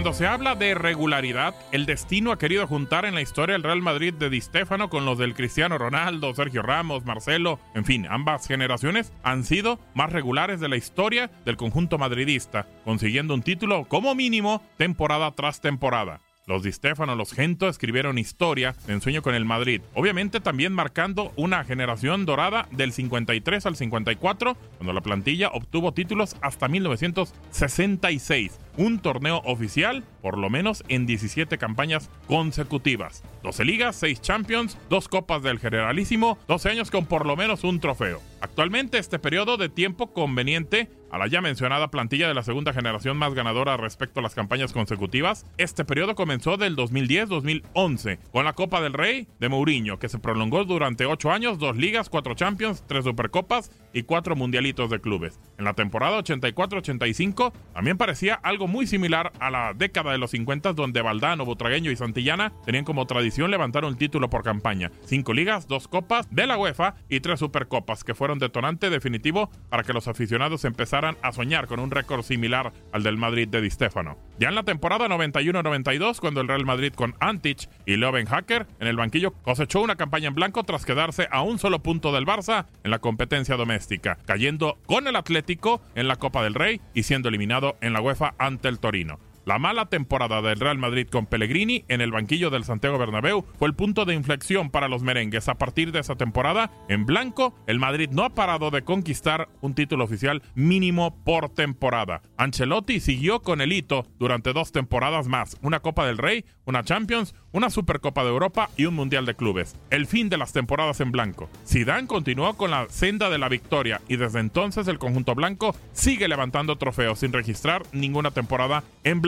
Cuando se habla de regularidad, el destino ha querido juntar en la historia el Real Madrid de Di Stéfano con los del Cristiano Ronaldo, Sergio Ramos, Marcelo, en fin, ambas generaciones han sido más regulares de la historia del conjunto madridista, consiguiendo un título como mínimo temporada tras temporada. Los Di Stefano, los Gento escribieron historia de ensueño con el Madrid. Obviamente también marcando una generación dorada del 53 al 54, cuando la plantilla obtuvo títulos hasta 1966. Un torneo oficial, por lo menos en 17 campañas consecutivas. 12 ligas, 6 champions, 2 copas del Generalísimo, 12 años con por lo menos un trofeo. Actualmente este periodo de tiempo conveniente a la ya mencionada plantilla de la segunda generación más ganadora respecto a las campañas consecutivas. Este periodo comenzó del 2010-2011 con la Copa del Rey de Mourinho, que se prolongó durante 8 años, 2 ligas, 4 Champions, 3 Supercopas y 4 Mundialitos de clubes. En la temporada 84-85 también parecía algo muy similar a la década de los 50 donde Valdano, Butragueño y Santillana tenían como tradición levantar un título por campaña. 5 ligas, 2 copas de la UEFA y 3 Supercopas que fueron detonante definitivo para que los aficionados empezaran a soñar con un récord similar al del Madrid de Di Stefano. Ya en la temporada 91-92, cuando el Real Madrid con Antich y Hacker en el banquillo cosechó una campaña en blanco tras quedarse a un solo punto del Barça en la competencia doméstica, cayendo con el Atlético en la Copa del Rey y siendo eliminado en la UEFA ante el Torino. La mala temporada del Real Madrid con Pellegrini en el banquillo del Santiago Bernabéu fue el punto de inflexión para los merengues. A partir de esa temporada, en blanco, el Madrid no ha parado de conquistar un título oficial mínimo por temporada. Ancelotti siguió con el hito durante dos temporadas más, una Copa del Rey, una Champions, una Supercopa de Europa y un Mundial de Clubes. El fin de las temporadas en blanco. Zidane continuó con la senda de la victoria y desde entonces el conjunto blanco sigue levantando trofeos sin registrar ninguna temporada en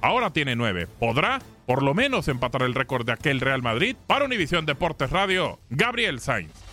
ahora tiene nueve. ¿Podrá por lo menos empatar el récord de aquel Real Madrid? Para Univisión Deportes Radio, Gabriel Sainz.